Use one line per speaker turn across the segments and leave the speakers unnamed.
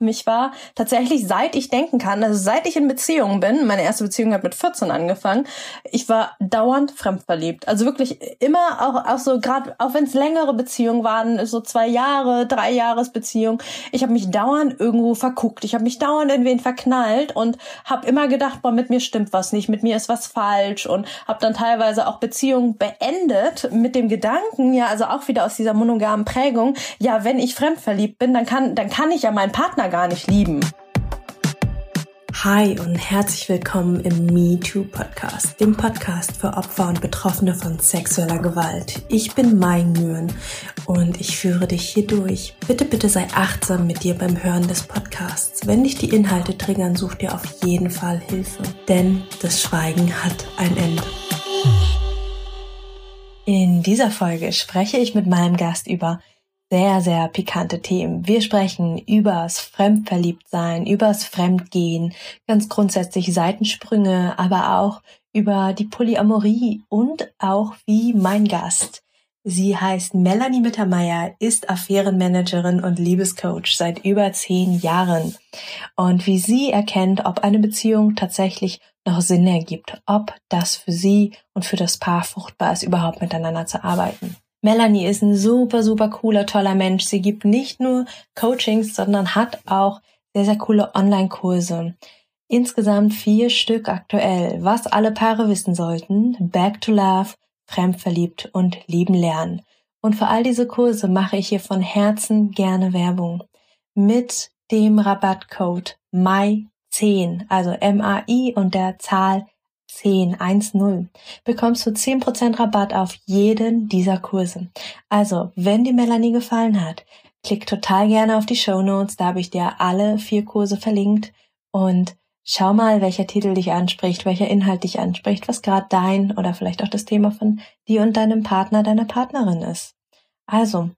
Mich war tatsächlich, seit ich denken kann, also seit ich in Beziehungen bin, meine erste Beziehung hat mit 14 angefangen, ich war dauernd fremdverliebt. Also wirklich immer auch, auch so, gerade auch wenn es längere Beziehungen waren, so zwei Jahre, drei Jahresbeziehung, ich habe mich dauernd irgendwo verguckt. Ich habe mich dauernd in wen verknallt und habe immer gedacht, boah, mit mir stimmt was nicht, mit mir ist was falsch und habe dann teilweise auch Beziehungen beendet mit dem Gedanken, ja, also auch wieder aus dieser monogamen Prägung, ja, wenn ich fremdverliebt bin, dann kann, dann kann ich ja meinen Partner gar nicht lieben.
Hi und herzlich willkommen im Me Too Podcast, dem Podcast für Opfer und Betroffene von sexueller Gewalt. Ich bin Mai Nguyen und ich führe dich hier durch. Bitte, bitte sei achtsam mit dir beim Hören des Podcasts. Wenn dich die Inhalte triggern, such dir auf jeden Fall Hilfe, denn das Schweigen hat ein Ende. In dieser Folge spreche ich mit meinem Gast über sehr, sehr pikante Themen. Wir sprechen übers Fremdverliebtsein, übers Fremdgehen, ganz grundsätzlich Seitensprünge, aber auch über die Polyamorie und auch wie mein Gast. Sie heißt Melanie Mittermeier, ist Affärenmanagerin und Liebescoach seit über zehn Jahren. Und wie sie erkennt, ob eine Beziehung tatsächlich noch Sinn ergibt, ob das für sie und für das Paar fruchtbar ist, überhaupt miteinander zu arbeiten. Melanie ist ein super, super cooler, toller Mensch. Sie gibt nicht nur Coachings, sondern hat auch sehr, sehr coole Online-Kurse. Insgesamt vier Stück aktuell. Was alle Paare wissen sollten. Back to Love, Fremdverliebt und Lieben lernen. Und für all diese Kurse mache ich hier von Herzen gerne Werbung. Mit dem Rabattcode MAI10, also M-A-I und der Zahl 10, 1, 0, bekommst du 10% Rabatt auf jeden dieser Kurse. Also, wenn dir Melanie gefallen hat, klick total gerne auf die Show Notes, da habe ich dir alle vier Kurse verlinkt und schau mal, welcher Titel dich anspricht, welcher Inhalt dich anspricht, was gerade dein oder vielleicht auch das Thema von dir und deinem Partner, deiner Partnerin ist. Also,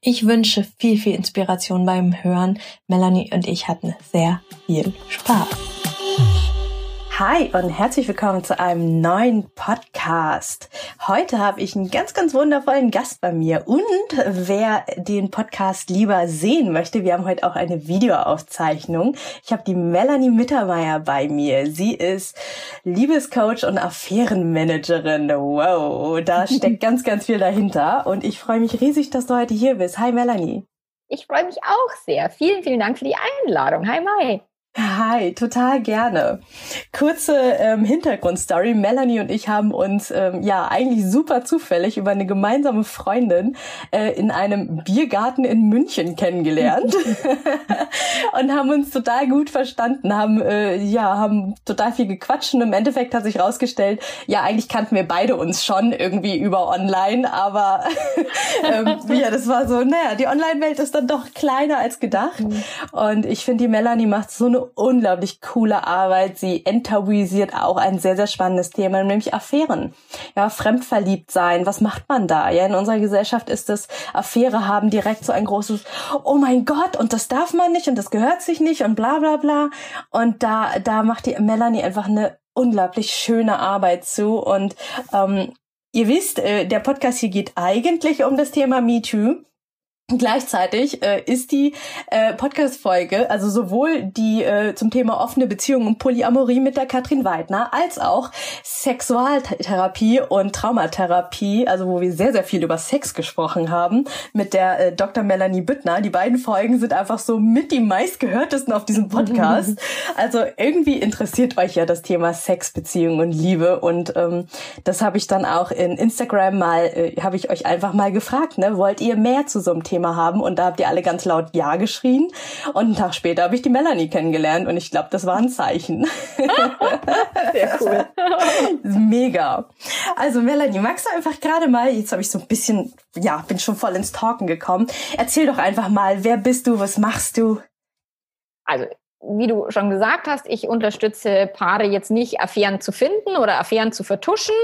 ich wünsche viel, viel Inspiration beim Hören. Melanie und ich hatten sehr viel Spaß.
Hi und herzlich willkommen zu einem neuen Podcast. Heute habe ich einen ganz, ganz wundervollen Gast bei mir. Und wer den Podcast lieber sehen möchte, wir haben heute auch eine Videoaufzeichnung. Ich habe die Melanie Mittermeier bei mir. Sie ist Liebescoach und Affärenmanagerin. Wow, da steckt ganz, ganz viel dahinter. Und ich freue mich riesig, dass du heute hier bist. Hi Melanie.
Ich freue mich auch sehr. Vielen, vielen Dank für die Einladung. Hi Mai.
Hi, total gerne. Kurze ähm, Hintergrundstory. Melanie und ich haben uns ähm, ja eigentlich super zufällig über eine gemeinsame Freundin äh, in einem Biergarten in München kennengelernt und haben uns total gut verstanden, haben äh, ja haben total viel gequatscht und im Endeffekt hat sich rausgestellt, ja eigentlich kannten wir beide uns schon irgendwie über Online, aber ähm, ja das war so, naja die Online-Welt ist dann doch kleiner als gedacht mhm. und ich finde die Melanie macht so eine unglaublich coole Arbeit. Sie enttabuisiert auch ein sehr, sehr spannendes Thema, nämlich Affären. Ja, fremdverliebt sein. Was macht man da? Ja, in unserer Gesellschaft ist es, Affäre haben direkt so ein großes, oh mein Gott, und das darf man nicht und das gehört sich nicht und bla, bla, bla. Und da, da macht die Melanie einfach eine unglaublich schöne Arbeit zu und, ähm, Ihr wisst, äh, der Podcast hier geht eigentlich um das Thema MeToo. Gleichzeitig äh, ist die äh, Podcast-Folge, also sowohl die äh, zum Thema offene Beziehungen und Polyamorie mit der Katrin Weidner, als auch Sexualtherapie und Traumatherapie, also wo wir sehr, sehr viel über Sex gesprochen haben, mit der äh, Dr. Melanie Büttner. Die beiden Folgen sind einfach so mit die meistgehörtesten auf diesem Podcast. Also irgendwie interessiert euch ja das Thema Sex, Beziehung und Liebe. Und ähm, das habe ich dann auch in Instagram mal, äh, habe ich euch einfach mal gefragt, ne? Wollt ihr mehr zu so einem Thema Thema haben. Und da habt ihr alle ganz laut Ja geschrien. Und einen Tag später habe ich die Melanie kennengelernt und ich glaube, das war ein Zeichen. Sehr cool. Mega. Also Melanie, magst du einfach gerade mal, jetzt habe ich so ein bisschen, ja, bin schon voll ins Talken gekommen. Erzähl doch einfach mal, wer bist du, was machst du?
Also wie du schon gesagt hast, ich unterstütze Paare jetzt nicht, Affären zu finden oder Affären zu vertuschen,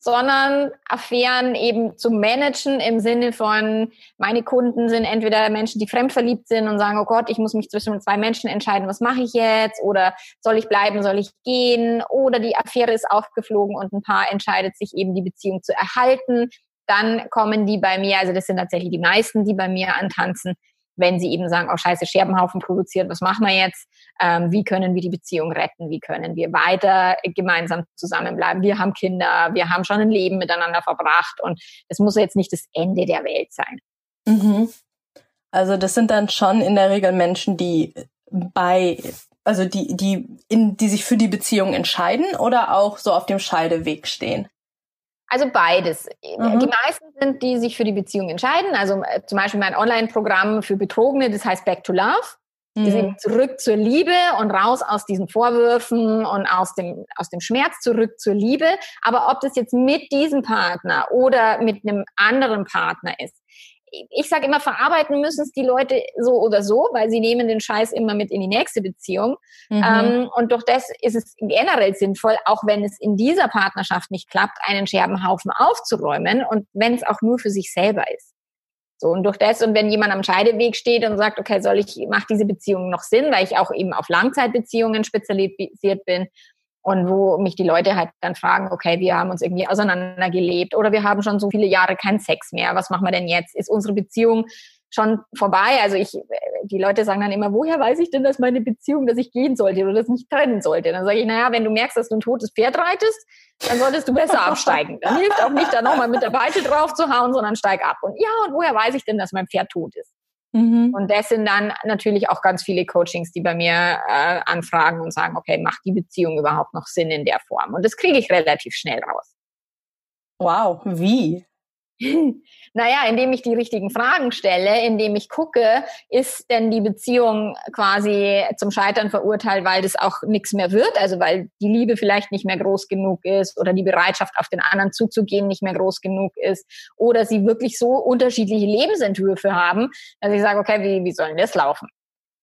sondern Affären eben zu managen im Sinne von, meine Kunden sind entweder Menschen, die fremdverliebt sind und sagen, oh Gott, ich muss mich zwischen zwei Menschen entscheiden, was mache ich jetzt? Oder soll ich bleiben, soll ich gehen? Oder die Affäre ist aufgeflogen und ein Paar entscheidet sich eben, die Beziehung zu erhalten. Dann kommen die bei mir, also das sind tatsächlich die meisten, die bei mir antanzen, wenn sie eben sagen, oh scheiße, Scherbenhaufen produziert, was machen wir jetzt? Ähm, wie können wir die Beziehung retten? Wie können wir weiter gemeinsam zusammenbleiben? Wir haben Kinder, wir haben schon ein Leben miteinander verbracht und es muss jetzt nicht das Ende der Welt sein.
Mhm. Also das sind dann schon in der Regel Menschen, die bei also die, die, in, die sich für die Beziehung entscheiden oder auch so auf dem Scheideweg stehen?
Also beides. Mhm. Die meisten sind, die sich für die Beziehung entscheiden. Also äh, zum Beispiel mein Online-Programm für Betrogene, das heißt Back to Love. Mhm. Die sind zurück zur Liebe und raus aus diesen Vorwürfen und aus dem, aus dem Schmerz zurück zur Liebe. Aber ob das jetzt mit diesem Partner oder mit einem anderen Partner ist, ich sage immer, verarbeiten müssen es die Leute so oder so, weil sie nehmen den Scheiß immer mit in die nächste Beziehung. Mhm. Ähm, und durch das ist es generell sinnvoll, auch wenn es in dieser Partnerschaft nicht klappt, einen Scherbenhaufen aufzuräumen und wenn es auch nur für sich selber ist. So, und durch das, und wenn jemand am Scheideweg steht und sagt, okay, soll ich, macht diese Beziehung noch Sinn, weil ich auch eben auf Langzeitbeziehungen spezialisiert bin, und wo mich die Leute halt dann fragen, okay, wir haben uns irgendwie auseinandergelebt oder wir haben schon so viele Jahre keinen Sex mehr. Was machen wir denn jetzt? Ist unsere Beziehung schon vorbei? Also ich, die Leute sagen dann immer, woher weiß ich denn, dass meine Beziehung, dass ich gehen sollte oder dass ich mich trennen sollte? Dann sage ich, naja, wenn du merkst, dass du ein totes Pferd reitest, dann solltest du besser absteigen. Dann hilft auch nicht, da nochmal mit der Peitsche drauf zu hauen, sondern steig ab. Und ja, und woher weiß ich denn, dass mein Pferd tot ist? Mhm. Und das sind dann natürlich auch ganz viele Coachings, die bei mir äh, anfragen und sagen, okay, macht die Beziehung überhaupt noch Sinn in der Form? Und das kriege ich relativ schnell raus.
Wow, wie?
Naja, indem ich die richtigen Fragen stelle, indem ich gucke, ist denn die Beziehung quasi zum Scheitern verurteilt, weil das auch nichts mehr wird, also weil die Liebe vielleicht nicht mehr groß genug ist oder die Bereitschaft auf den anderen zuzugehen nicht mehr groß genug ist oder sie wirklich so unterschiedliche Lebensentwürfe haben, dass ich sage, okay, wie, wie soll denn das laufen?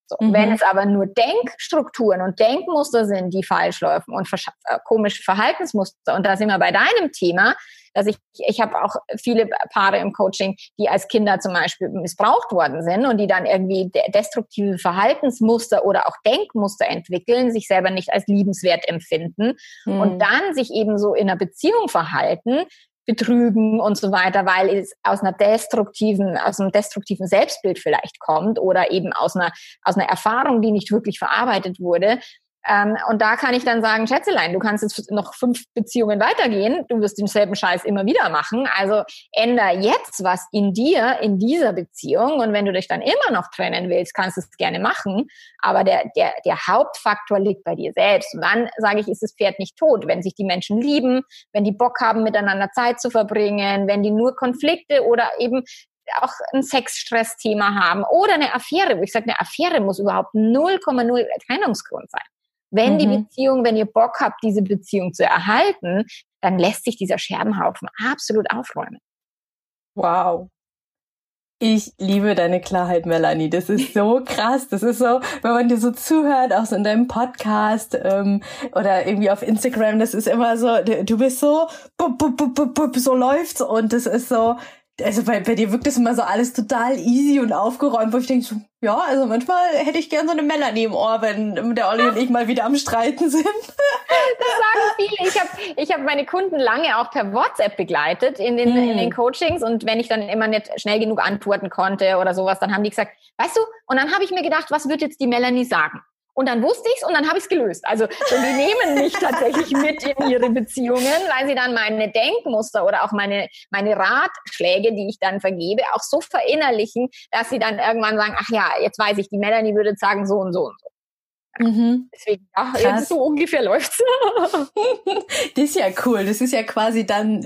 So, mhm. Wenn es aber nur Denkstrukturen und Denkmuster sind, die falsch laufen und äh, komische Verhaltensmuster, und da sind wir bei deinem Thema, dass ich, ich habe auch viele Paare im Coaching, die als Kinder zum Beispiel missbraucht worden sind und die dann irgendwie destruktive Verhaltensmuster oder auch Denkmuster entwickeln, sich selber nicht als liebenswert empfinden mhm. und dann sich eben so in einer Beziehung verhalten, betrügen und so weiter, weil es aus einer destruktiven, aus einem destruktiven Selbstbild vielleicht kommt oder eben aus einer, aus einer Erfahrung, die nicht wirklich verarbeitet wurde, ähm, und da kann ich dann sagen, Schätzelein, du kannst jetzt noch fünf Beziehungen weitergehen, du wirst denselben Scheiß immer wieder machen. Also änder jetzt was in dir, in dieser Beziehung. Und wenn du dich dann immer noch trennen willst, kannst du es gerne machen. Aber der, der, der Hauptfaktor liegt bei dir selbst. Und dann sage ich, ist das Pferd nicht tot. Wenn sich die Menschen lieben, wenn die Bock haben, miteinander Zeit zu verbringen, wenn die nur Konflikte oder eben auch ein Sexstressthema haben oder eine Affäre, wo ich sage, eine Affäre muss überhaupt 0,0 Trennungsgrund sein. Wenn mhm. die Beziehung, wenn ihr Bock habt, diese Beziehung zu erhalten, dann lässt sich dieser Scherbenhaufen absolut aufräumen.
Wow. Ich liebe deine Klarheit, Melanie. Das ist so krass. Das ist so, wenn man dir so zuhört, auch so in deinem Podcast ähm, oder irgendwie auf Instagram, das ist immer so, du bist so, bup, bup, bup, bup, bup, so läuft's und das ist so, also bei, bei dir wirkt das immer so alles total easy und aufgeräumt, wo ich denke so, ja, also manchmal hätte ich gern so eine Melanie im Ohr, wenn der Olli und ich mal wieder am Streiten sind.
Das sagen viele. Ich habe ich hab meine Kunden lange auch per WhatsApp begleitet in den, hm. in den Coachings und wenn ich dann immer nicht schnell genug antworten konnte oder sowas, dann haben die gesagt, weißt du, und dann habe ich mir gedacht, was wird jetzt die Melanie sagen? Und dann wusste ich es und dann habe ich es gelöst. Also die nehmen mich tatsächlich mit in ihre Beziehungen, weil sie dann meine Denkmuster oder auch meine, meine Ratschläge, die ich dann vergebe, auch so verinnerlichen, dass sie dann irgendwann sagen, ach ja, jetzt weiß ich, die Melanie würde sagen so und so und so. Mhm. Deswegen, ja, jetzt so ungefähr läuft's.
das ist ja cool. Das ist ja quasi dann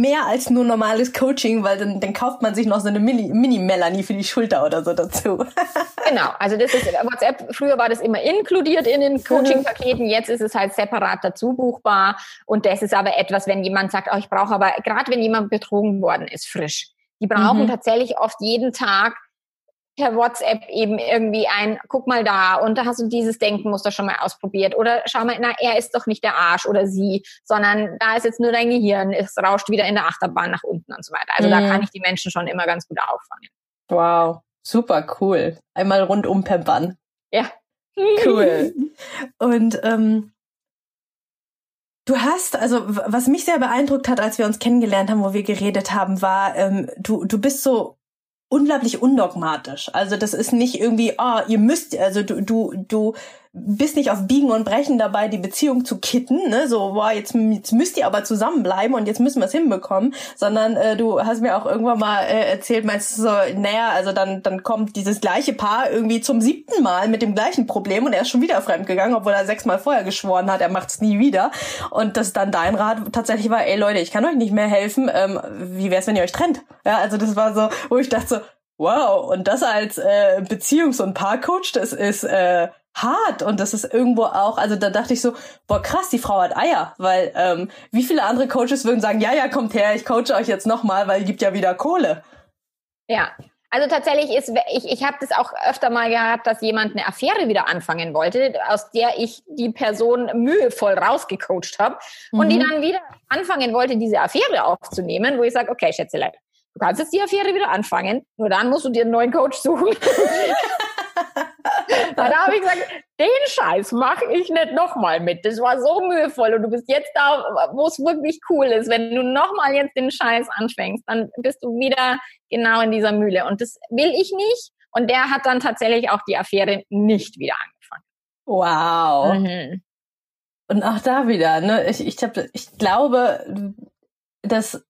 mehr als nur normales Coaching, weil dann, dann kauft man sich noch so eine Mini-Melanie für die Schulter oder so dazu.
genau. Also das ist WhatsApp. Früher war das immer inkludiert in den Coaching-Paketen. Jetzt ist es halt separat dazu buchbar. Und das ist aber etwas, wenn jemand sagt, oh, ich brauche aber, gerade wenn jemand betrogen worden ist, frisch. Die brauchen mhm. tatsächlich oft jeden Tag per WhatsApp eben irgendwie ein, guck mal da und da hast du dieses Denkenmuster schon mal ausprobiert oder schau mal, na, er ist doch nicht der Arsch oder sie, sondern da ist jetzt nur dein Gehirn, es rauscht wieder in der Achterbahn nach unten und so weiter. Also mhm. da kann ich die Menschen schon immer ganz gut auffangen.
Wow, super cool. Einmal rundum pimpern.
Ja.
Cool. Und ähm, Du hast, also was mich sehr beeindruckt hat, als wir uns kennengelernt haben, wo wir geredet haben, war, ähm, du, du bist so unglaublich undogmatisch. Also das ist nicht irgendwie, ah, oh, ihr müsst, also du, du, du bist nicht auf Biegen und Brechen dabei, die Beziehung zu kitten, ne? So, boah, jetzt, jetzt müsst ihr aber zusammenbleiben und jetzt müssen wir es hinbekommen, sondern äh, du hast mir auch irgendwann mal äh, erzählt, meinst du so, naja, also dann, dann kommt dieses gleiche Paar irgendwie zum siebten Mal mit dem gleichen Problem und er ist schon wieder fremdgegangen, obwohl er sechsmal vorher geschworen hat, er macht's nie wieder. Und das dann dein Rat tatsächlich war, ey Leute, ich kann euch nicht mehr helfen, ähm, wie wär's, wenn ihr euch trennt? Ja, also das war so, wo ich dachte so, wow, und das als äh, Beziehungs- und Paarcoach, das ist äh, hart und das ist irgendwo auch, also da dachte ich so, boah krass, die Frau hat Eier, weil ähm, wie viele andere Coaches würden sagen, ja, ja, kommt her, ich coache euch jetzt nochmal, weil gibt ja wieder Kohle.
Ja, also tatsächlich ist, ich, ich habe das auch öfter mal gehabt, dass jemand eine Affäre wieder anfangen wollte, aus der ich die Person mühevoll rausgecoacht habe mhm. und die mhm. dann wieder anfangen wollte, diese Affäre aufzunehmen, wo ich sage, okay, Schätzelein, du kannst jetzt die Affäre wieder anfangen, nur dann musst du dir einen neuen Coach suchen. da habe ich gesagt, den Scheiß mache ich nicht nochmal mit. Das war so mühevoll und du bist jetzt da, wo es wirklich cool ist. Wenn du nochmal jetzt den Scheiß anfängst, dann bist du wieder genau in dieser Mühle. Und das will ich nicht. Und der hat dann tatsächlich auch die Affäre nicht wieder angefangen.
Wow. Mhm. Und auch da wieder, ne? Ich, ich, hab, ich glaube, dass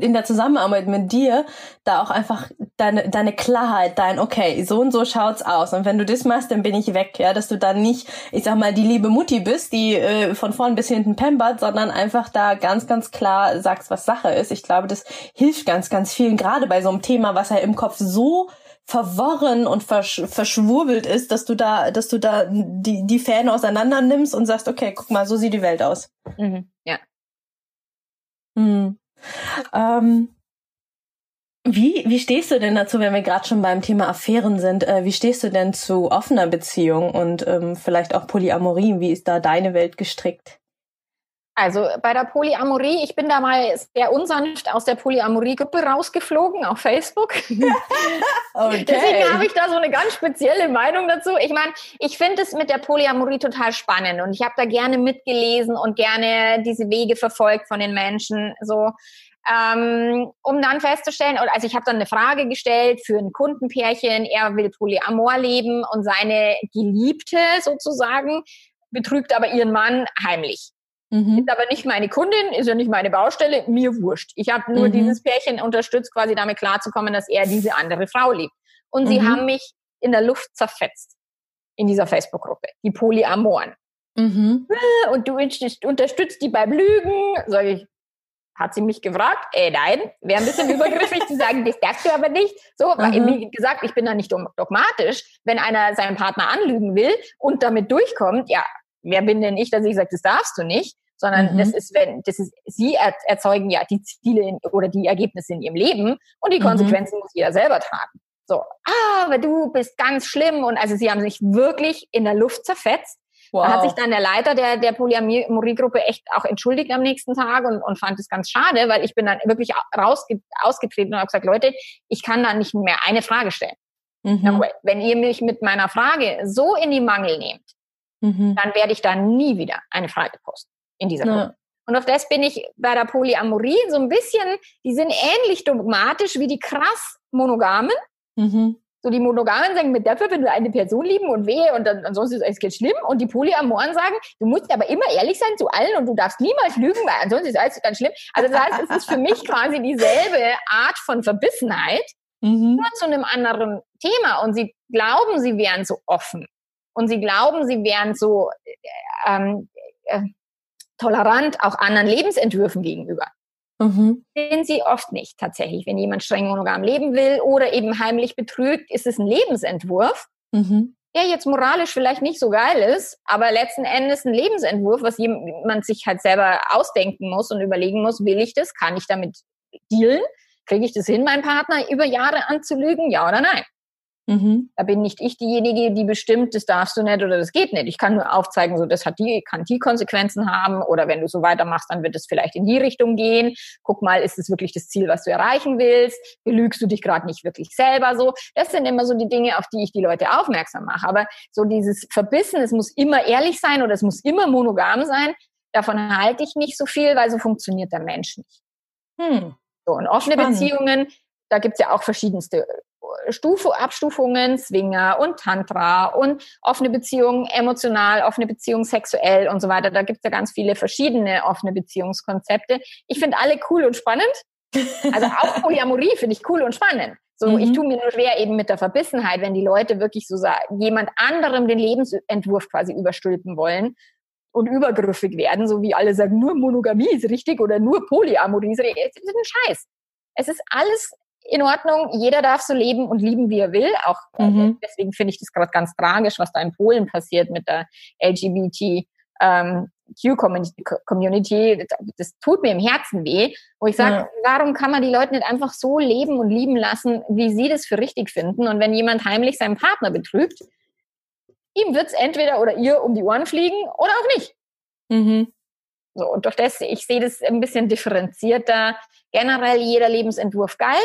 in der Zusammenarbeit mit dir da auch einfach deine, deine Klarheit, dein, okay, so und so schaut's aus. Und wenn du das machst, dann bin ich weg, ja, dass du dann nicht, ich sag mal, die liebe Mutti bist, die äh, von vorn bis hinten pembert, sondern einfach da ganz, ganz klar sagst, was Sache ist. Ich glaube, das hilft ganz, ganz vielen, gerade bei so einem Thema, was ja im Kopf so verworren und versch verschwurbelt ist, dass du da, dass du da die, die Fäden auseinander nimmst und sagst, okay, guck mal, so sieht die Welt aus.
Mhm, ja.
Hm. Ähm, wie, wie stehst du denn dazu, wenn wir gerade schon beim Thema Affären sind? Äh, wie stehst du denn zu offener Beziehung und ähm, vielleicht auch Polyamorie? Wie ist da deine Welt gestrickt?
Also bei der Polyamorie, ich bin da mal sehr unsanft aus der Polyamorie-Gruppe rausgeflogen auf Facebook. okay. Deswegen habe ich da so eine ganz spezielle Meinung dazu. Ich meine, ich finde es mit der Polyamorie total spannend und ich habe da gerne mitgelesen und gerne diese Wege verfolgt von den Menschen. So, ähm, um dann festzustellen, also ich habe dann eine Frage gestellt für ein Kundenpärchen, er will Polyamor leben und seine Geliebte sozusagen betrügt aber ihren Mann heimlich. Mhm. Ist aber nicht meine Kundin, ist ja nicht meine Baustelle, mir wurscht. Ich habe nur mhm. dieses Pärchen unterstützt, quasi damit klarzukommen, dass er diese andere Frau liebt. Und mhm. sie haben mich in der Luft zerfetzt in dieser Facebook-Gruppe, die Polyamoren. Mhm. Äh, und du unterstützt die beim Lügen. Sag ich, hat sie mich gefragt, äh, nein, wäre ein bisschen übergriffig zu sagen, das darfst du aber nicht. So, mhm. weil, wie gesagt, ich bin da nicht dogmatisch. Wenn einer seinen Partner anlügen will und damit durchkommt, ja, wer bin denn ich, dass ich sage, das darfst du nicht? Sondern mhm. das ist, wenn, das ist, sie erzeugen ja die Ziele in, oder die Ergebnisse in ihrem Leben und die mhm. Konsequenzen mhm. muss jeder selber tragen. So, ah, aber du bist ganz schlimm und also sie haben sich wirklich in der Luft zerfetzt. Wow. Da hat sich dann der Leiter der, der Polyamorie-Gruppe echt auch entschuldigt am nächsten Tag und, und fand es ganz schade, weil ich bin dann wirklich rausge ausgetreten und habe gesagt, Leute, ich kann da nicht mehr eine Frage stellen. Mhm. Wenn ihr mich mit meiner Frage so in die Mangel nehmt, mhm. dann werde ich da nie wieder eine Frage posten in dieser Gruppe. Ja. Und auf das bin ich bei der Polyamorie so ein bisschen, die sind ähnlich dogmatisch wie die krass monogamen. Mhm. So die Monogamen sagen, mit dafür, wenn wir eine Person lieben und wehe und dann, ansonsten ist alles ganz schlimm. Und die Polyamoren sagen, du musst aber immer ehrlich sein zu allen und du darfst niemals lügen, weil ansonsten ist alles ganz schlimm. Also das heißt, es ist für mich quasi dieselbe Art von Verbissenheit, mhm. nur zu einem anderen Thema. Und sie glauben, sie wären so offen. Und sie glauben, sie wären so äh, ähm, äh, tolerant auch anderen Lebensentwürfen gegenüber. Mhm. Sind sie oft nicht tatsächlich. Wenn jemand streng monogam leben will oder eben heimlich betrügt, ist es ein Lebensentwurf, mhm. der jetzt moralisch vielleicht nicht so geil ist, aber letzten Endes ein Lebensentwurf, was jemand sich halt selber ausdenken muss und überlegen muss, will ich das, kann ich damit dealen, kriege ich das hin, meinen Partner über Jahre anzulügen, ja oder nein? Mhm. Da bin nicht ich diejenige, die bestimmt, das darfst du nicht oder das geht nicht. Ich kann nur aufzeigen, so das hat die, kann die Konsequenzen haben oder wenn du so weitermachst, dann wird es vielleicht in die Richtung gehen. Guck mal, ist es wirklich das Ziel, was du erreichen willst? Belügst du dich gerade nicht wirklich selber so? Das sind immer so die Dinge, auf die ich die Leute aufmerksam mache. Aber so dieses Verbissen, es muss immer ehrlich sein oder es muss immer monogam sein, davon halte ich nicht so viel, weil so funktioniert der Mensch nicht. Hm. So, und offene Spannend. Beziehungen, da gibt's ja auch verschiedenste Stufe, Abstufungen, Swinger und Tantra und offene Beziehungen emotional, offene Beziehungen sexuell und so weiter. Da gibt es ja ganz viele verschiedene offene Beziehungskonzepte. Ich finde alle cool und spannend. Also auch Polyamorie finde ich cool und spannend. So, mhm. ich tue mir nur schwer eben mit der Verbissenheit, wenn die Leute wirklich so sagen, jemand anderem den Lebensentwurf quasi überstülpen wollen und übergriffig werden, so wie alle sagen, nur Monogamie ist richtig oder nur Polyamorie ist richtig. Es ist ein Scheiß. Es ist alles in Ordnung. Jeder darf so leben und lieben, wie er will. Auch äh, mhm. deswegen finde ich das gerade ganz tragisch, was da in Polen passiert mit der LGBT ähm, Q-Community, das tut mir im Herzen weh, wo ich sage, ja. warum kann man die Leute nicht einfach so leben und lieben lassen, wie sie das für richtig finden? Und wenn jemand heimlich seinen Partner betrügt, ihm wird es entweder oder ihr um die Ohren fliegen oder auch nicht. Mhm. So, und durch das, ich sehe das ein bisschen differenzierter. Generell jeder Lebensentwurf geil.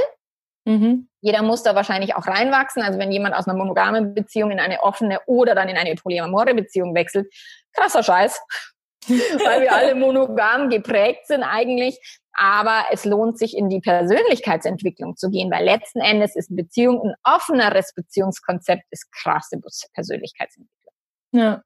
Mhm. Jeder muss da wahrscheinlich auch reinwachsen. Also wenn jemand aus einer monogamen Beziehung in eine offene oder dann in eine polyamore Beziehung wechselt, krasser Scheiß. Weil wir alle monogam geprägt sind eigentlich. Aber es lohnt sich, in die Persönlichkeitsentwicklung zu gehen, weil letzten Endes ist Beziehung ein offeneres Beziehungskonzept, ist krasse Persönlichkeitsentwicklung.
Ja.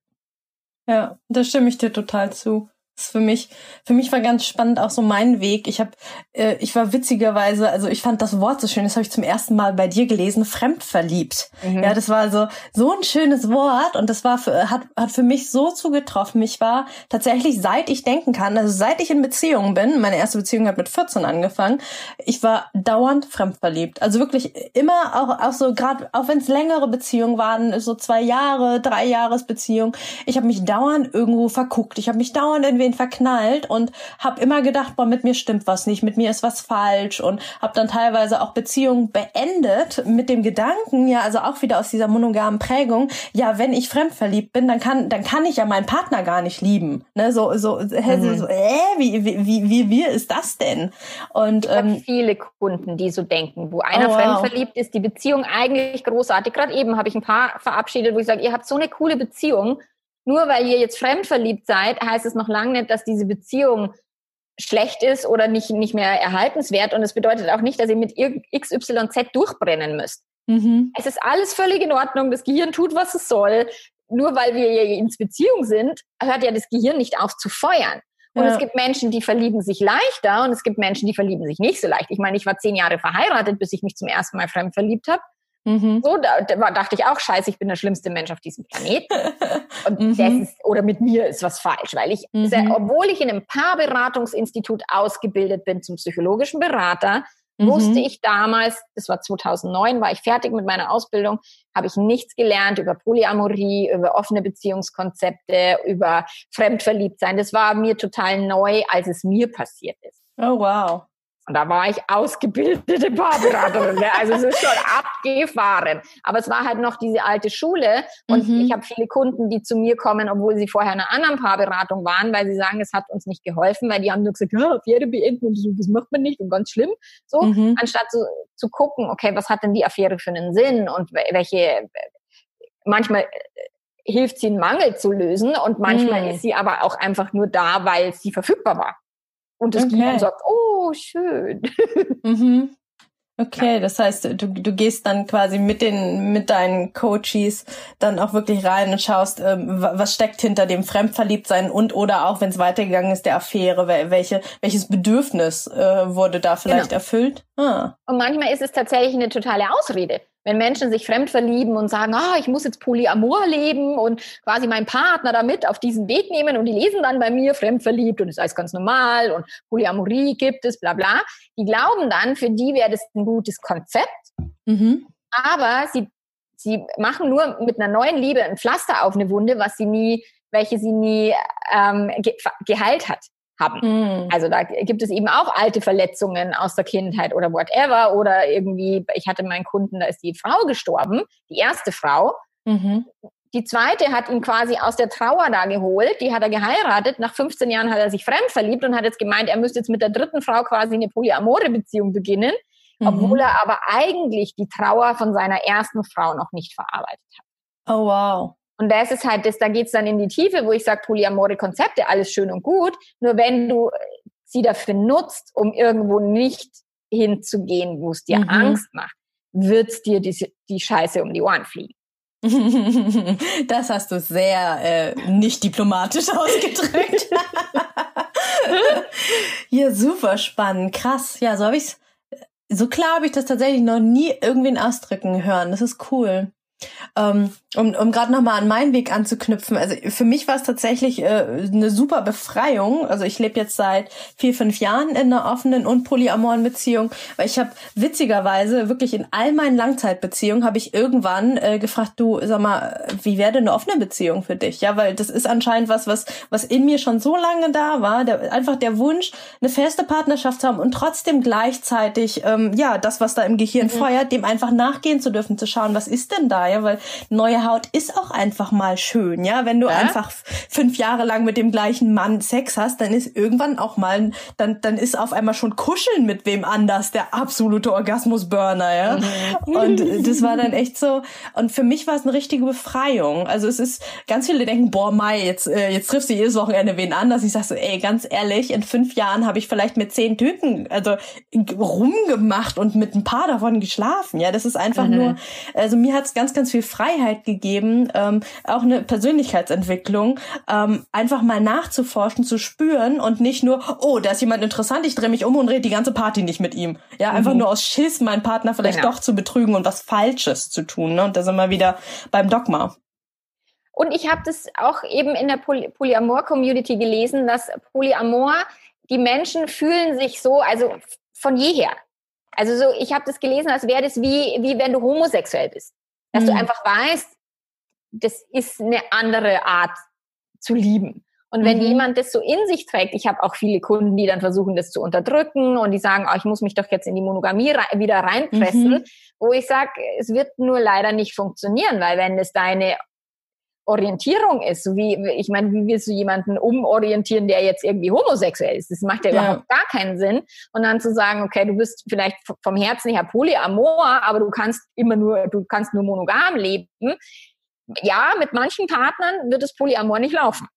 Ja, da stimme ich dir total zu. Ist für mich, für mich war ganz spannend auch so mein Weg. Ich habe, äh, ich war witzigerweise, also ich fand das Wort so schön. Das habe ich zum ersten Mal bei dir gelesen. Fremdverliebt. Mhm. Ja, das war so so ein schönes Wort und das war für, hat hat für mich so zugetroffen. Mich war tatsächlich seit ich denken kann, also seit ich in Beziehungen bin. Meine erste Beziehung hat mit 14 angefangen. Ich war dauernd fremdverliebt. Also wirklich immer auch auch so gerade, auch wenn es längere Beziehungen waren, so zwei Jahre, drei Jahresbeziehung. Ich habe mich dauernd irgendwo verguckt. Ich habe mich dauernd in wen verknallt und habe immer gedacht, boah, mit mir stimmt was nicht, mit mir ist was falsch und habe dann teilweise auch Beziehungen beendet mit dem Gedanken, ja, also auch wieder aus dieser monogamen Prägung, ja, wenn ich fremdverliebt bin, dann kann dann kann ich ja meinen Partner gar nicht lieben, ne, so so mhm. so, äh, wie wie wie wie wie ist das denn?
Und ich ähm, viele Kunden, die so denken, wo einer oh, wow. fremdverliebt ist, die Beziehung eigentlich großartig. Gerade eben habe ich ein paar verabschiedet, wo ich sage, ihr habt so eine coole Beziehung nur weil ihr jetzt fremdverliebt seid, heißt es noch lange nicht, dass diese Beziehung schlecht ist oder nicht, nicht mehr erhaltenswert. Und es bedeutet auch nicht, dass ihr mit XYZ durchbrennen müsst. Mhm. Es ist alles völlig in Ordnung. Das Gehirn tut, was es soll. Nur weil wir in Beziehung sind, hört ja das Gehirn nicht auf zu feuern. Und ja. es gibt Menschen, die verlieben sich leichter und es gibt Menschen, die verlieben sich nicht so leicht. Ich meine, ich war zehn Jahre verheiratet, bis ich mich zum ersten Mal fremd verliebt habe. Mhm. So, da, da dachte ich auch, scheiße, ich bin der schlimmste Mensch auf diesem Planeten. Und mhm. das ist, oder mit mir ist was falsch, weil ich, mhm. sehr, obwohl ich in einem Paarberatungsinstitut ausgebildet bin zum psychologischen Berater, wusste mhm. ich damals, das war 2009, war ich fertig mit meiner Ausbildung, habe ich nichts gelernt über Polyamorie, über offene Beziehungskonzepte, über Fremdverliebtsein. Das war mir total neu, als es mir passiert ist.
Oh wow.
Und da war ich ausgebildete Paarberaterin. Ne? Also es ist schon abgefahren. Aber es war halt noch diese alte Schule. Und mhm. ich habe viele Kunden, die zu mir kommen, obwohl sie vorher in einer anderen Paarberatung waren, weil sie sagen, es hat uns nicht geholfen, weil die haben nur gesagt, ja, Affäre beenden das macht man nicht und ganz schlimm. So, mhm. anstatt zu, zu gucken, okay, was hat denn die Affäre für einen Sinn und welche, manchmal äh, hilft sie einen Mangel zu lösen und manchmal mhm. ist sie aber auch einfach nur da, weil sie verfügbar war. Und das okay. Gehirn sagt, oh, schön.
Mhm. Okay, das heißt, du, du gehst dann quasi mit den mit deinen Coaches dann auch wirklich rein und schaust, ähm, was steckt hinter dem Fremdverliebtsein und oder auch wenn es weitergegangen ist der Affäre, welche welches Bedürfnis äh, wurde da vielleicht genau. erfüllt?
Ah. Und manchmal ist es tatsächlich eine totale Ausrede wenn Menschen sich fremd verlieben und sagen, ah, ich muss jetzt Polyamor leben und quasi meinen Partner damit auf diesen Weg nehmen und die lesen dann bei mir fremd verliebt und ist alles ganz normal und Polyamorie gibt es, bla bla. Die glauben dann, für die wäre das ein gutes Konzept, mhm. aber sie, sie machen nur mit einer neuen Liebe ein Pflaster auf eine Wunde, was sie nie, welche sie nie ähm, ge geheilt hat haben. Mhm. Also da gibt es eben auch alte Verletzungen aus der Kindheit oder whatever. Oder irgendwie, ich hatte meinen Kunden, da ist die Frau gestorben, die erste Frau. Mhm. Die zweite hat ihn quasi aus der Trauer da geholt, die hat er geheiratet. Nach 15 Jahren hat er sich fremd verliebt und hat jetzt gemeint, er müsste jetzt mit der dritten Frau quasi eine polyamore Beziehung beginnen, mhm. obwohl er aber eigentlich die Trauer von seiner ersten Frau noch nicht verarbeitet hat.
Oh wow.
Und das ist halt das, da geht's dann in die Tiefe, wo ich sage, polyamore Konzepte, alles schön und gut. Nur wenn du sie dafür nutzt, um irgendwo nicht hinzugehen, wo es dir mhm. Angst macht, wird's dir die, die Scheiße um die Ohren fliegen.
Das hast du sehr äh, nicht diplomatisch ausgedrückt. ja, super spannend, krass. Ja, so habe ich's. So klar habe ich das tatsächlich noch nie irgendwen ausdrücken hören. Das ist cool. Ähm, um um gerade nochmal an meinen Weg anzuknüpfen, also für mich war es tatsächlich äh, eine super Befreiung. Also ich lebe jetzt seit vier, fünf Jahren in einer offenen und polyamoren Beziehung, weil ich habe witzigerweise wirklich in all meinen Langzeitbeziehungen habe ich irgendwann äh, gefragt, du sag mal, wie wäre denn eine offene Beziehung für dich? Ja, weil das ist anscheinend was, was was in mir schon so lange da war, der, einfach der Wunsch, eine feste Partnerschaft zu haben und trotzdem gleichzeitig ähm, ja das, was da im Gehirn mhm. feuert, dem einfach nachgehen zu dürfen, zu schauen, was ist denn da? Ja, weil neue Haut ist auch einfach mal schön, ja. Wenn du ja? einfach fünf Jahre lang mit dem gleichen Mann Sex hast, dann ist irgendwann auch mal, dann, dann ist auf einmal schon Kuscheln mit wem anders der absolute Orgasmusburner, ja. Mhm. Und das war dann echt so, und für mich war es eine richtige Befreiung. Also es ist, ganz viele denken, boah, Mai, jetzt, äh, jetzt triffst du jedes Wochenende wen anders. Ich sag so, ey, ganz ehrlich, in fünf Jahren habe ich vielleicht mit zehn Typen, also rumgemacht und mit ein paar davon geschlafen, ja. Das ist einfach mhm. nur, also mir hat's ganz, ganz ganz viel Freiheit gegeben, ähm, auch eine Persönlichkeitsentwicklung, ähm, einfach mal nachzuforschen, zu spüren und nicht nur, oh, da ist jemand interessant, ich drehe mich um und rede die ganze Party nicht mit ihm. Ja, einfach mhm. nur aus Schiss, meinen Partner vielleicht genau. doch zu betrügen und was Falsches zu tun. Ne? Und da sind wir wieder beim Dogma.
Und ich habe das auch eben in der Poly Polyamor-Community gelesen, dass Polyamor, die Menschen fühlen sich so, also von jeher. Also so, ich habe das gelesen, als wäre das wie, wie wenn du homosexuell bist. Dass mhm. du einfach weißt, das ist eine andere Art zu lieben. Und wenn mhm. jemand das so in sich trägt, ich habe auch viele Kunden, die dann versuchen, das zu unterdrücken und die sagen, oh, ich muss mich doch jetzt in die Monogamie rei wieder reinpressen, mhm. wo ich sage, es wird nur leider nicht funktionieren, weil wenn es deine Orientierung ist, so wie, ich meine, wie willst du jemanden umorientieren, der jetzt irgendwie homosexuell ist? Das macht ja, ja, überhaupt gar keinen Sinn. Und dann zu sagen, okay, du bist vielleicht vom Herzen her polyamor, aber du kannst immer nur, du kannst nur monogam leben. Ja, mit manchen Partnern wird es polyamor nicht laufen.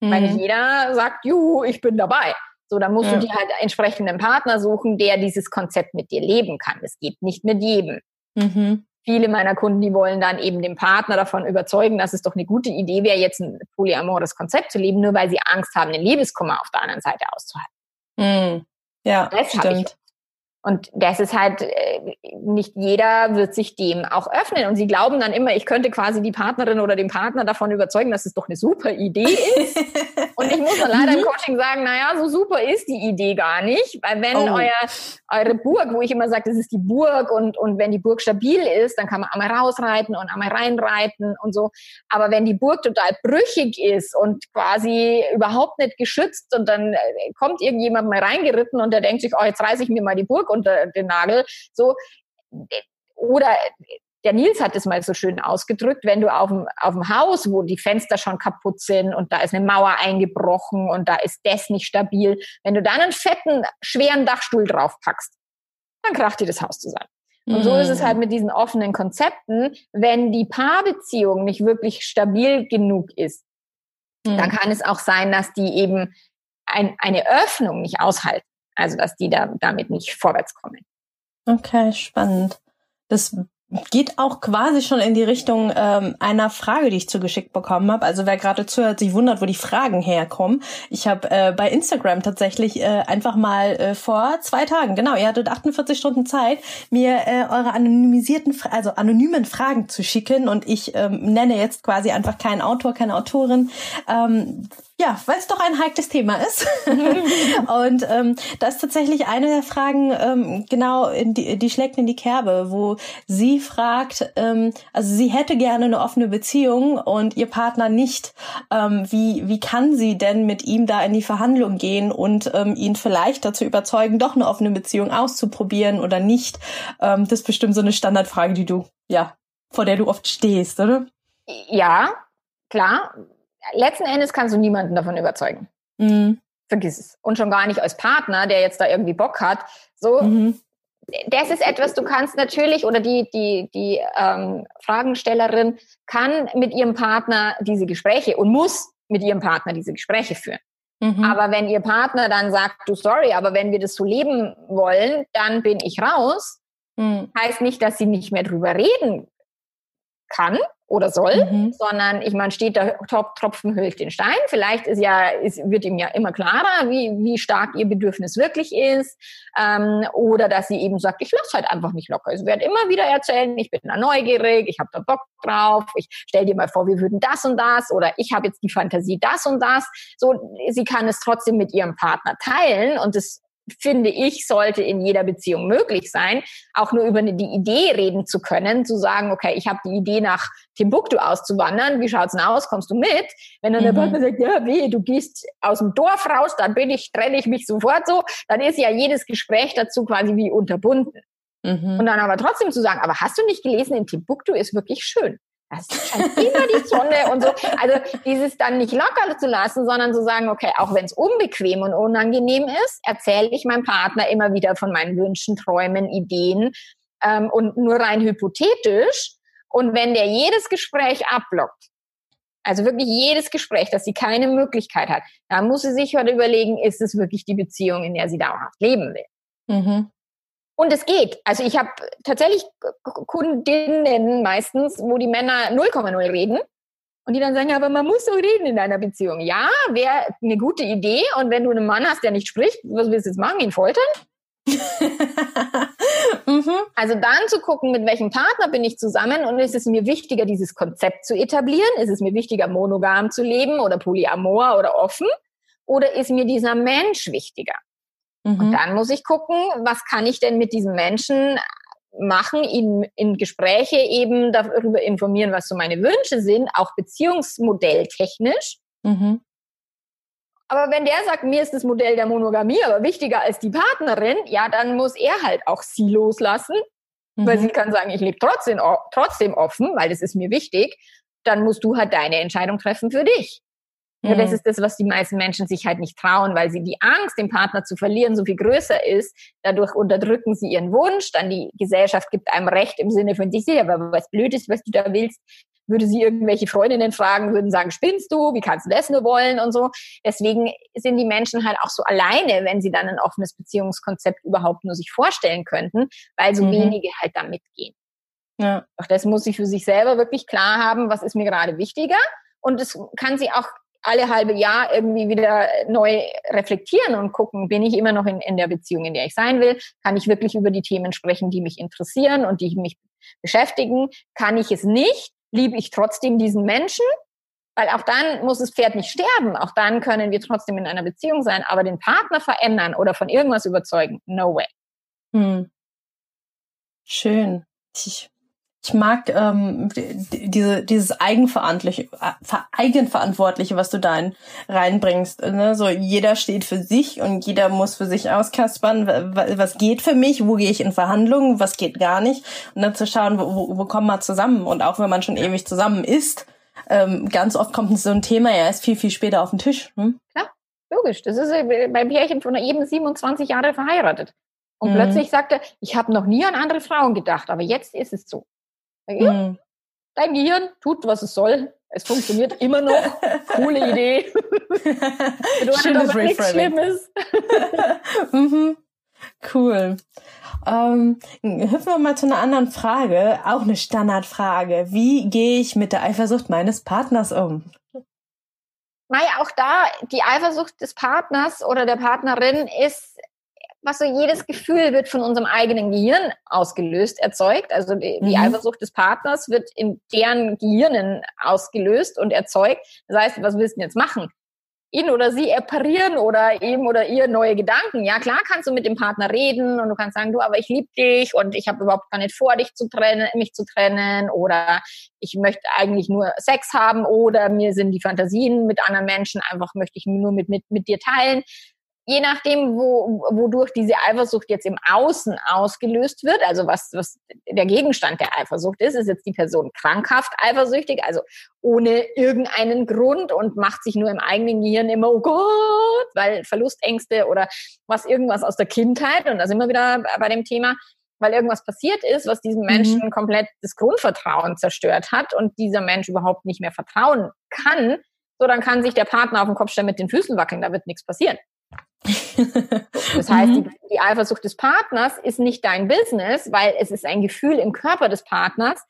Mhm. Weil nicht jeder sagt, juhu, ich bin dabei. So, dann musst ja. du dir halt entsprechenden Partner suchen, der dieses Konzept mit dir leben kann. Das geht nicht mit jedem. Mhm viele meiner Kunden, die wollen dann eben den Partner davon überzeugen, dass es doch eine gute Idee wäre, jetzt ein polyamores Konzept zu leben, nur weil sie Angst haben, den Liebeskummer auf der anderen Seite auszuhalten.
Mm, ja, das stimmt.
Und das ist halt, äh, nicht jeder wird sich dem auch öffnen. Und sie glauben dann immer, ich könnte quasi die Partnerin oder den Partner davon überzeugen, dass es doch eine super Idee ist. und ich muss dann leider im mhm. Coaching sagen, naja, so super ist die Idee gar nicht. Weil wenn oh. euer, eure Burg, wo ich immer sage, das ist die Burg und, und wenn die Burg stabil ist, dann kann man einmal rausreiten und einmal reinreiten und so. Aber wenn die Burg total brüchig ist und quasi überhaupt nicht geschützt und dann äh, kommt irgendjemand mal reingeritten und der denkt sich, oh, jetzt reiße ich mir mal die Burg unter den Nagel. So, oder der Nils hat es mal so schön ausgedrückt, wenn du auf dem, auf dem Haus, wo die Fenster schon kaputt sind und da ist eine Mauer eingebrochen und da ist das nicht stabil, wenn du da einen fetten, schweren Dachstuhl draufpackst, dann kracht dir das Haus zusammen. Und mhm. so ist es halt mit diesen offenen Konzepten, wenn die Paarbeziehung nicht wirklich stabil genug ist, mhm. dann kann es auch sein, dass die eben ein, eine Öffnung nicht aushalten. Also dass die da damit nicht vorwärts kommen.
Okay, spannend. Das geht auch quasi schon in die Richtung ähm, einer Frage, die ich zugeschickt bekommen habe. Also wer gerade zuhört, sich wundert, wo die Fragen herkommen. Ich habe äh, bei Instagram tatsächlich äh, einfach mal äh, vor zwei Tagen, genau, ihr hattet 48 Stunden Zeit, mir äh, eure anonymisierten, also anonymen Fragen zu schicken und ich ähm, nenne jetzt quasi einfach keinen Autor, keine Autorin. Ähm, ja, weil es doch ein heikles Thema ist. und ähm, da ist tatsächlich eine der Fragen, ähm, genau, die, die schlägt in die Kerbe, wo sie fragt, ähm, also sie hätte gerne eine offene Beziehung und ihr Partner nicht. Ähm, wie, wie kann sie denn mit ihm da in die Verhandlung gehen und ähm, ihn vielleicht dazu überzeugen, doch eine offene Beziehung auszuprobieren oder nicht? Ähm, das ist bestimmt so eine Standardfrage, die du, ja, vor der du oft stehst, oder?
Ja, klar letzten Endes kannst du niemanden davon überzeugen. Mhm. Vergiss es. Und schon gar nicht als Partner, der jetzt da irgendwie Bock hat. So, mhm. das ist etwas, du kannst natürlich, oder die, die, die ähm, Fragenstellerin kann mit ihrem Partner diese Gespräche und muss mit ihrem Partner diese Gespräche führen. Mhm. Aber wenn ihr Partner dann sagt, du sorry, aber wenn wir das so leben wollen, dann bin ich raus, Mhm. Heißt nicht, dass sie nicht mehr drüber reden kann oder soll, mhm. sondern ich meine, steht der Tropfen hüllt den Stein. Vielleicht ist ja, ist, wird ihm ja immer klarer, wie, wie stark ihr Bedürfnis wirklich ist. Ähm, oder dass sie eben sagt, ich lasse halt einfach nicht locker. Ich werde immer wieder erzählen, ich bin da neugierig, ich habe da Bock drauf, ich stell dir mal vor, wir würden das und das oder ich habe jetzt die Fantasie das und das. So, sie kann es trotzdem mit ihrem Partner teilen und es finde ich, sollte in jeder Beziehung möglich sein, auch nur über die Idee reden zu können, zu sagen, okay, ich habe die Idee nach Timbuktu auszuwandern, wie schaut's denn aus, kommst du mit? Wenn dann mhm. der Partner sagt, ja, weh, du gehst aus dem Dorf raus, dann bin ich, trenne ich mich sofort so, dann ist ja jedes Gespräch dazu quasi wie unterbunden. Mhm. Und dann aber trotzdem zu sagen, aber hast du nicht gelesen, in Timbuktu ist wirklich schön. Das scheint immer die Sonne und so. Also dieses dann nicht locker zu lassen, sondern zu sagen, okay, auch wenn es unbequem und unangenehm ist, erzähle ich meinem Partner immer wieder von meinen Wünschen, Träumen, Ideen ähm, und nur rein hypothetisch. Und wenn der jedes Gespräch abblockt, also wirklich jedes Gespräch, dass sie keine Möglichkeit hat, dann muss sie sich heute überlegen, ist es wirklich die Beziehung, in der sie dauerhaft leben will. Mhm. Und es geht. Also ich habe tatsächlich Kundinnen meistens, wo die Männer 0,0 reden und die dann sagen, aber man muss so reden in einer Beziehung. Ja, wäre eine gute Idee. Und wenn du einen Mann hast, der nicht spricht, was willst du jetzt machen? Ihn foltern? mhm. Also dann zu gucken, mit welchem Partner bin ich zusammen und ist es mir wichtiger, dieses Konzept zu etablieren? Ist es mir wichtiger, monogam zu leben oder polyamor oder offen? Oder ist mir dieser Mensch wichtiger? Mhm. Und dann muss ich gucken, was kann ich denn mit diesem Menschen machen, ihn in Gespräche eben darüber informieren, was so meine Wünsche sind, auch beziehungsmodelltechnisch. Mhm. Aber wenn der sagt, mir ist das Modell der Monogamie aber wichtiger als die Partnerin, ja, dann muss er halt auch sie loslassen, mhm. weil sie kann sagen, ich lebe trotzdem, trotzdem offen, weil das ist mir wichtig. Dann musst du halt deine Entscheidung treffen für dich. Mhm. Das ist das, was die meisten Menschen sich halt nicht trauen, weil sie die Angst, den Partner zu verlieren, so viel größer ist. Dadurch unterdrücken sie ihren Wunsch. Dann die Gesellschaft gibt einem Recht im Sinne von sich selber. Aber was blöd ist, was du da willst, würde sie irgendwelche Freundinnen fragen, würden sagen, spinnst du? Wie kannst du das nur wollen? Und so. Deswegen sind die Menschen halt auch so alleine, wenn sie dann ein offenes Beziehungskonzept überhaupt nur sich vorstellen könnten, weil so mhm. wenige halt da mitgehen. Ja. Doch das muss sie für sich selber wirklich klar haben, was ist mir gerade wichtiger. Und es kann sie auch alle halbe Jahr irgendwie wieder neu reflektieren und gucken, bin ich immer noch in, in der Beziehung, in der ich sein will? Kann ich wirklich über die Themen sprechen, die mich interessieren und die mich beschäftigen? Kann ich es nicht? Liebe ich trotzdem diesen Menschen? Weil auch dann muss das Pferd nicht sterben. Auch dann können wir trotzdem in einer Beziehung sein. Aber den Partner verändern oder von irgendwas überzeugen, no way. Hm.
Schön. Ich ich mag ähm, diese, dieses Eigenverantwortliche, äh, Eigenverantwortliche, was du da reinbringst. Ne? So jeder steht für sich und jeder muss für sich auskaspern, was geht für mich, wo gehe ich in Verhandlungen, was geht gar nicht. Und dann zu schauen, wo, wo, wo kommen wir zusammen. Und auch wenn man schon ewig zusammen ist, ähm, ganz oft kommt so ein Thema ja erst viel, viel später auf den Tisch. Hm?
Klar, logisch. Das ist beim Pärchen von eben 27 Jahre verheiratet. Und mhm. plötzlich sagte, ich habe noch nie an andere Frauen gedacht, aber jetzt ist es so. Mhm. Dein Gehirn tut, was es soll. Es funktioniert immer noch. Coole Idee.
Schönes aber nichts Schlimmes. mhm. Cool. Ähm, hüpfen wir mal zu einer anderen Frage, auch eine Standardfrage. Wie gehe ich mit der Eifersucht meines Partners um?
Naja, auch da, die Eifersucht des Partners oder der Partnerin ist was so jedes Gefühl wird von unserem eigenen Gehirn ausgelöst, erzeugt. Also die, die mhm. Eifersucht des Partners wird in deren Gehirnen ausgelöst und erzeugt. Das heißt, was willst du jetzt machen? ihn oder sie apparieren oder ihm oder ihr neue Gedanken. Ja, klar kannst du mit dem Partner reden und du kannst sagen, du, aber ich liebe dich und ich habe überhaupt gar nicht vor, dich zu trennen, mich zu trennen oder ich möchte eigentlich nur Sex haben oder mir sind die Fantasien mit anderen Menschen einfach möchte ich nur mit, mit, mit dir teilen je nachdem, wo, wodurch diese Eifersucht jetzt im Außen ausgelöst wird, also was, was der Gegenstand der Eifersucht ist, ist jetzt die Person krankhaft eifersüchtig, also ohne irgendeinen Grund und macht sich nur im eigenen Gehirn immer, oh Gott, weil Verlustängste oder was irgendwas aus der Kindheit, und da sind wir wieder bei dem Thema, weil irgendwas passiert ist, was diesem Menschen mhm. komplett das Grundvertrauen zerstört hat und dieser Mensch überhaupt nicht mehr vertrauen kann, so dann kann sich der Partner auf den Kopf stellen mit den Füßen wackeln, da wird nichts passieren. Das heißt, mhm. die, die Eifersucht des Partners ist nicht dein Business, weil es ist ein Gefühl im Körper des Partners.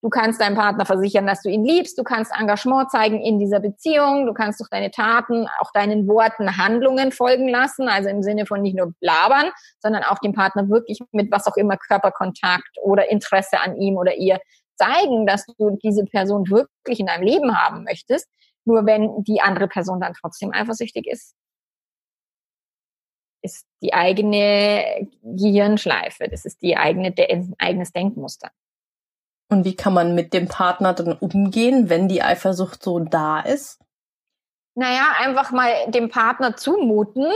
Du kannst deinem Partner versichern, dass du ihn liebst. Du kannst Engagement zeigen in dieser Beziehung. Du kannst durch deine Taten, auch deinen Worten Handlungen folgen lassen. Also im Sinne von nicht nur blabbern, sondern auch dem Partner wirklich mit was auch immer Körperkontakt oder Interesse an ihm oder ihr zeigen, dass du diese Person wirklich in deinem Leben haben möchtest. Nur wenn die andere Person dann trotzdem eifersüchtig ist, ist die eigene Gehirnschleife. Das ist die eigene, eigenes Denkmuster.
Und wie kann man mit dem Partner dann umgehen, wenn die Eifersucht so da ist?
Naja, einfach mal dem Partner zumuten,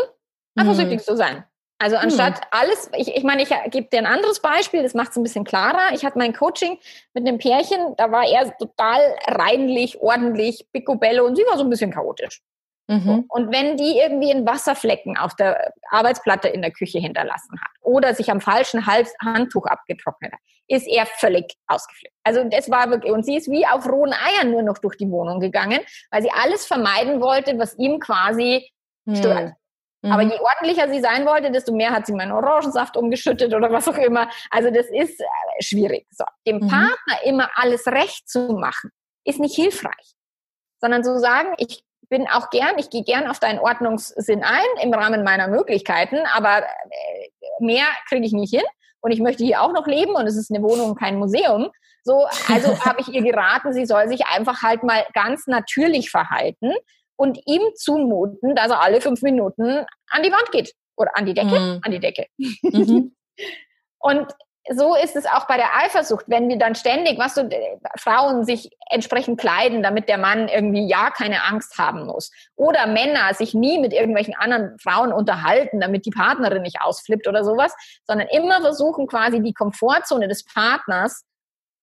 eifersüchtig mhm. zu sein. Also anstatt hm. alles, ich, ich meine, ich gebe dir ein anderes Beispiel, das macht es ein bisschen klarer. Ich hatte mein Coaching mit einem Pärchen, da war er total reinlich, ordentlich, picobello und sie war so ein bisschen chaotisch. Mhm. Und wenn die irgendwie einen Wasserflecken auf der Arbeitsplatte in der Küche hinterlassen hat oder sich am falschen Hals Handtuch abgetrocknet hat, ist er völlig ausgeflippt. Also das war wirklich, und sie ist wie auf rohen Eiern nur noch durch die Wohnung gegangen, weil sie alles vermeiden wollte, was ihm quasi mhm. stört. Mhm. Aber je ordentlicher sie sein wollte, desto mehr hat sie meinen Orangensaft umgeschüttet oder was auch immer. Also das ist äh, schwierig. So, dem mhm. Partner immer alles recht zu machen, ist nicht hilfreich. Sondern zu sagen, ich bin auch gern, ich gehe gern auf deinen Ordnungssinn ein im Rahmen meiner Möglichkeiten, aber äh, mehr kriege ich nicht hin und ich möchte hier auch noch leben und es ist eine Wohnung, kein Museum. So, also habe ich ihr geraten, sie soll sich einfach halt mal ganz natürlich verhalten und ihm zumuten, dass er alle fünf Minuten an die Wand geht oder an die Decke, mhm. an die Decke. Mhm. und so ist es auch bei der Eifersucht, wenn wir dann ständig, was so Frauen sich entsprechend kleiden, damit der Mann irgendwie ja keine Angst haben muss. Oder Männer sich nie mit irgendwelchen anderen Frauen unterhalten, damit die Partnerin nicht ausflippt oder sowas, sondern immer versuchen quasi die Komfortzone des Partners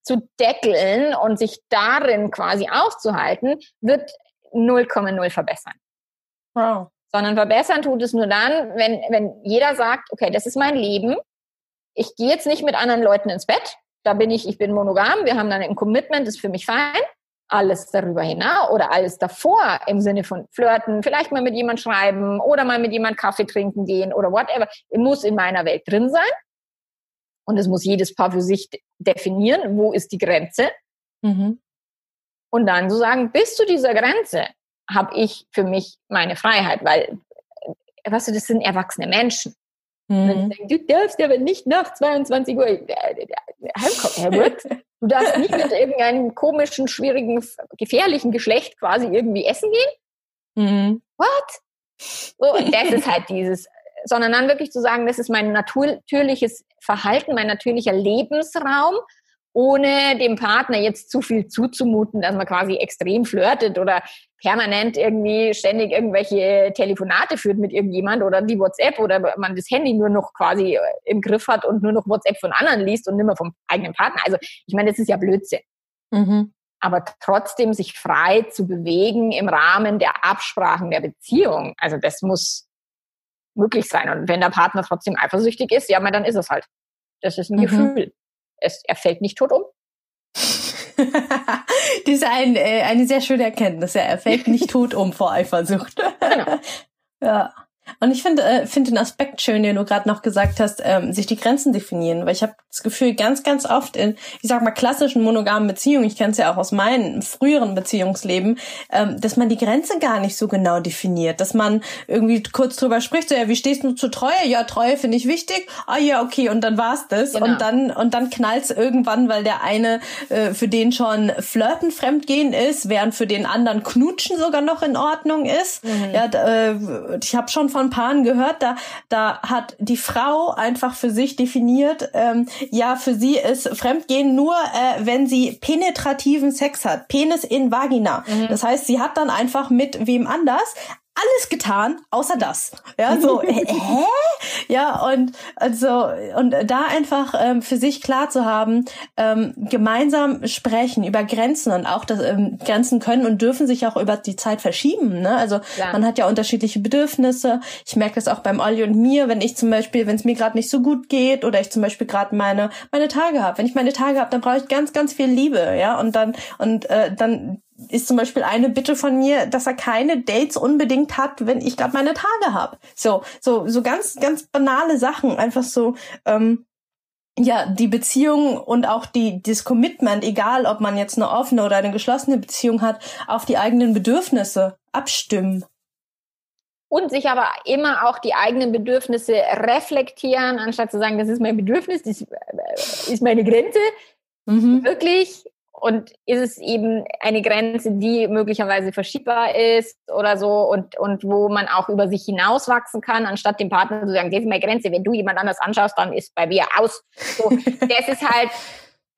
zu deckeln und sich darin quasi aufzuhalten, wird 0,0 verbessern. Wow. Sondern verbessern tut es nur dann, wenn, wenn jeder sagt, okay, das ist mein Leben ich gehe jetzt nicht mit anderen Leuten ins Bett. Da bin ich, ich bin monogam, wir haben dann ein Commitment, ist für mich fein. Alles darüber hinaus oder alles davor im Sinne von flirten, vielleicht mal mit jemand schreiben oder mal mit jemand Kaffee trinken gehen oder whatever, muss in meiner Welt drin sein. Und es muss jedes Paar für sich definieren, wo ist die Grenze. Mhm. Und dann zu so sagen, bis zu dieser Grenze habe ich für mich meine Freiheit, weil, äh, weißt du, das sind erwachsene Menschen. Mhm. Sagen, du darfst aber nicht nach 22 Uhr. Herbert, du darfst nicht mit irgendeinem komischen, schwierigen, gefährlichen Geschlecht quasi irgendwie essen gehen. Mhm. What? So, und das ist halt dieses, sondern dann wirklich zu sagen, das ist mein natürliches Verhalten, mein natürlicher Lebensraum ohne dem Partner jetzt zu viel zuzumuten, dass man quasi extrem flirtet oder permanent irgendwie ständig irgendwelche Telefonate führt mit irgendjemand oder die WhatsApp oder man das Handy nur noch quasi äh, im Griff hat und nur noch WhatsApp von anderen liest und nicht mehr vom eigenen Partner. Also ich meine, das ist ja Blödsinn. Mhm. Aber trotzdem sich frei zu bewegen im Rahmen der Absprachen der Beziehung, also das muss möglich sein. Und wenn der Partner trotzdem eifersüchtig ist, ja, dann ist es halt. Das ist ein mhm. Gefühl es, er fällt nicht tot um.
das ist ein, äh, eine sehr schöne Erkenntnis. Ja, er fällt nicht tot um vor Eifersucht. Genau. ja. Und ich finde äh, finde den Aspekt schön, den du gerade noch gesagt hast, ähm, sich die Grenzen definieren, weil ich habe das Gefühl, ganz, ganz oft in, ich sag mal, klassischen monogamen Beziehungen, ich kenne es ja auch aus meinem früheren Beziehungsleben, ähm, dass man die Grenze gar nicht so genau definiert, dass man irgendwie kurz drüber spricht, so, ja, wie stehst du zu Treue? Ja, Treue finde ich wichtig. Ah ja, okay, und dann war's das. Genau. Und dann und dann knallt's irgendwann, weil der eine äh, für den schon Flirten fremdgehen ist, während für den anderen Knutschen sogar noch in Ordnung ist. Mhm. Ja, äh, ich habe schon von von Paaren gehört, da, da hat die Frau einfach für sich definiert, ähm, ja, für sie ist Fremdgehen nur, äh, wenn sie penetrativen Sex hat, Penis in Vagina. Mhm. Das heißt, sie hat dann einfach mit wem anders alles getan, außer das. Ja, so, hä? Ja, und also, und da einfach ähm, für sich klar zu haben, ähm, gemeinsam sprechen über Grenzen und auch das ähm, Grenzen können und dürfen sich auch über die Zeit verschieben. Ne? Also ja. man hat ja unterschiedliche Bedürfnisse. Ich merke das auch beim Olli und mir, wenn ich zum Beispiel, wenn es mir gerade nicht so gut geht oder ich zum Beispiel gerade meine meine Tage habe. Wenn ich meine Tage habe, dann brauche ich ganz, ganz viel Liebe, ja, und dann und äh, dann ist zum Beispiel eine Bitte von mir, dass er keine Dates unbedingt hat, wenn ich gerade meine Tage habe. So, so, so ganz, ganz banale Sachen. Einfach so, ähm, ja, die Beziehung und auch die, das Commitment, egal ob man jetzt eine offene oder eine geschlossene Beziehung hat, auf die eigenen Bedürfnisse abstimmen.
Und sich aber immer auch die eigenen Bedürfnisse reflektieren, anstatt zu sagen, das ist mein Bedürfnis, das ist meine Grenze. Mhm. Wirklich und ist es eben eine Grenze, die möglicherweise verschiebbar ist oder so und, und wo man auch über sich hinauswachsen kann, anstatt dem Partner zu sagen, das ist meine Grenze, wenn du jemand anders anschaust, dann ist bei mir aus. So, das ist halt,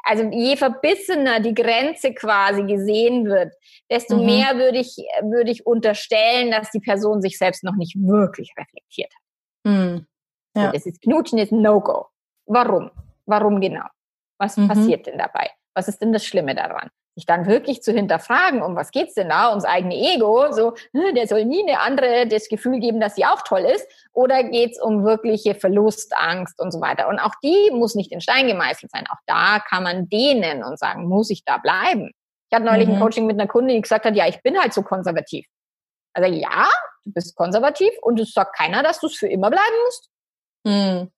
also je verbissener die Grenze quasi gesehen wird, desto mhm. mehr würde ich, würde ich unterstellen, dass die Person sich selbst noch nicht wirklich reflektiert hat. Mhm. Ja. So, das ist Knutschen ist No-Go. Warum? Warum genau? Was mhm. passiert denn dabei? Was ist denn das Schlimme daran? Sich dann wirklich zu hinterfragen, um was geht's denn da? Ums eigene Ego, so, hm, der soll nie eine andere das Gefühl geben, dass sie auch toll ist. Oder geht's um wirkliche Verlustangst und so weiter? Und auch die muss nicht in Stein gemeißelt sein. Auch da kann man dehnen und sagen, muss ich da bleiben? Ich hatte neulich mhm. ein Coaching mit einer Kundin, die gesagt hat, ja, ich bin halt so konservativ. Also ja, du bist konservativ und es sagt keiner, dass du es für immer bleiben musst. Mhm.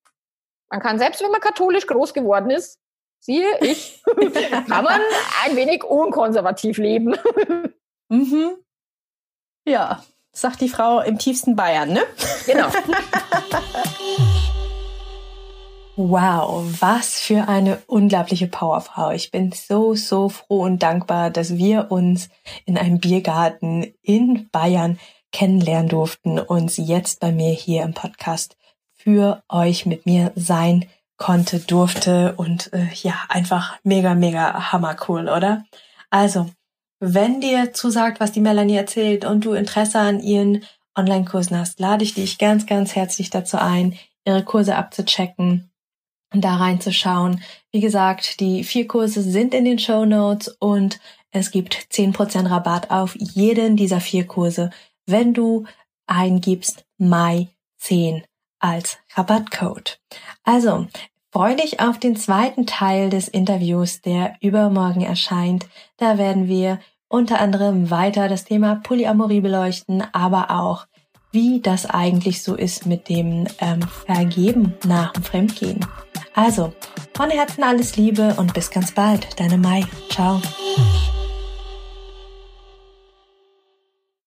Man kann selbst, wenn man katholisch groß geworden ist, siehe ich, kann man ein wenig unkonservativ leben.
mhm. Ja, sagt die Frau im tiefsten Bayern, ne?
Genau.
Wow, was für eine unglaubliche Powerfrau. Ich bin so, so froh und dankbar, dass wir uns in einem Biergarten in Bayern kennenlernen durften und sie jetzt bei mir hier im Podcast für euch mit mir sein konnte, durfte und äh, ja, einfach mega, mega hammercool, oder? Also, wenn dir zusagt, was die Melanie erzählt und du Interesse an ihren Online-Kursen hast, lade ich dich ganz, ganz herzlich dazu ein, ihre Kurse abzuchecken und da reinzuschauen. Wie gesagt, die vier Kurse sind in den Show Notes und es gibt zehn Prozent Rabatt auf jeden dieser vier Kurse, wenn du eingibst MY10 als Rabattcode. Also, freu dich auf den zweiten Teil des Interviews, der übermorgen erscheint. Da werden wir unter anderem weiter das Thema Polyamorie beleuchten, aber auch, wie das eigentlich so ist mit dem ähm, Vergeben nach dem Fremdgehen. Also, von Herzen alles Liebe und bis ganz bald. Deine Mai. Ciao.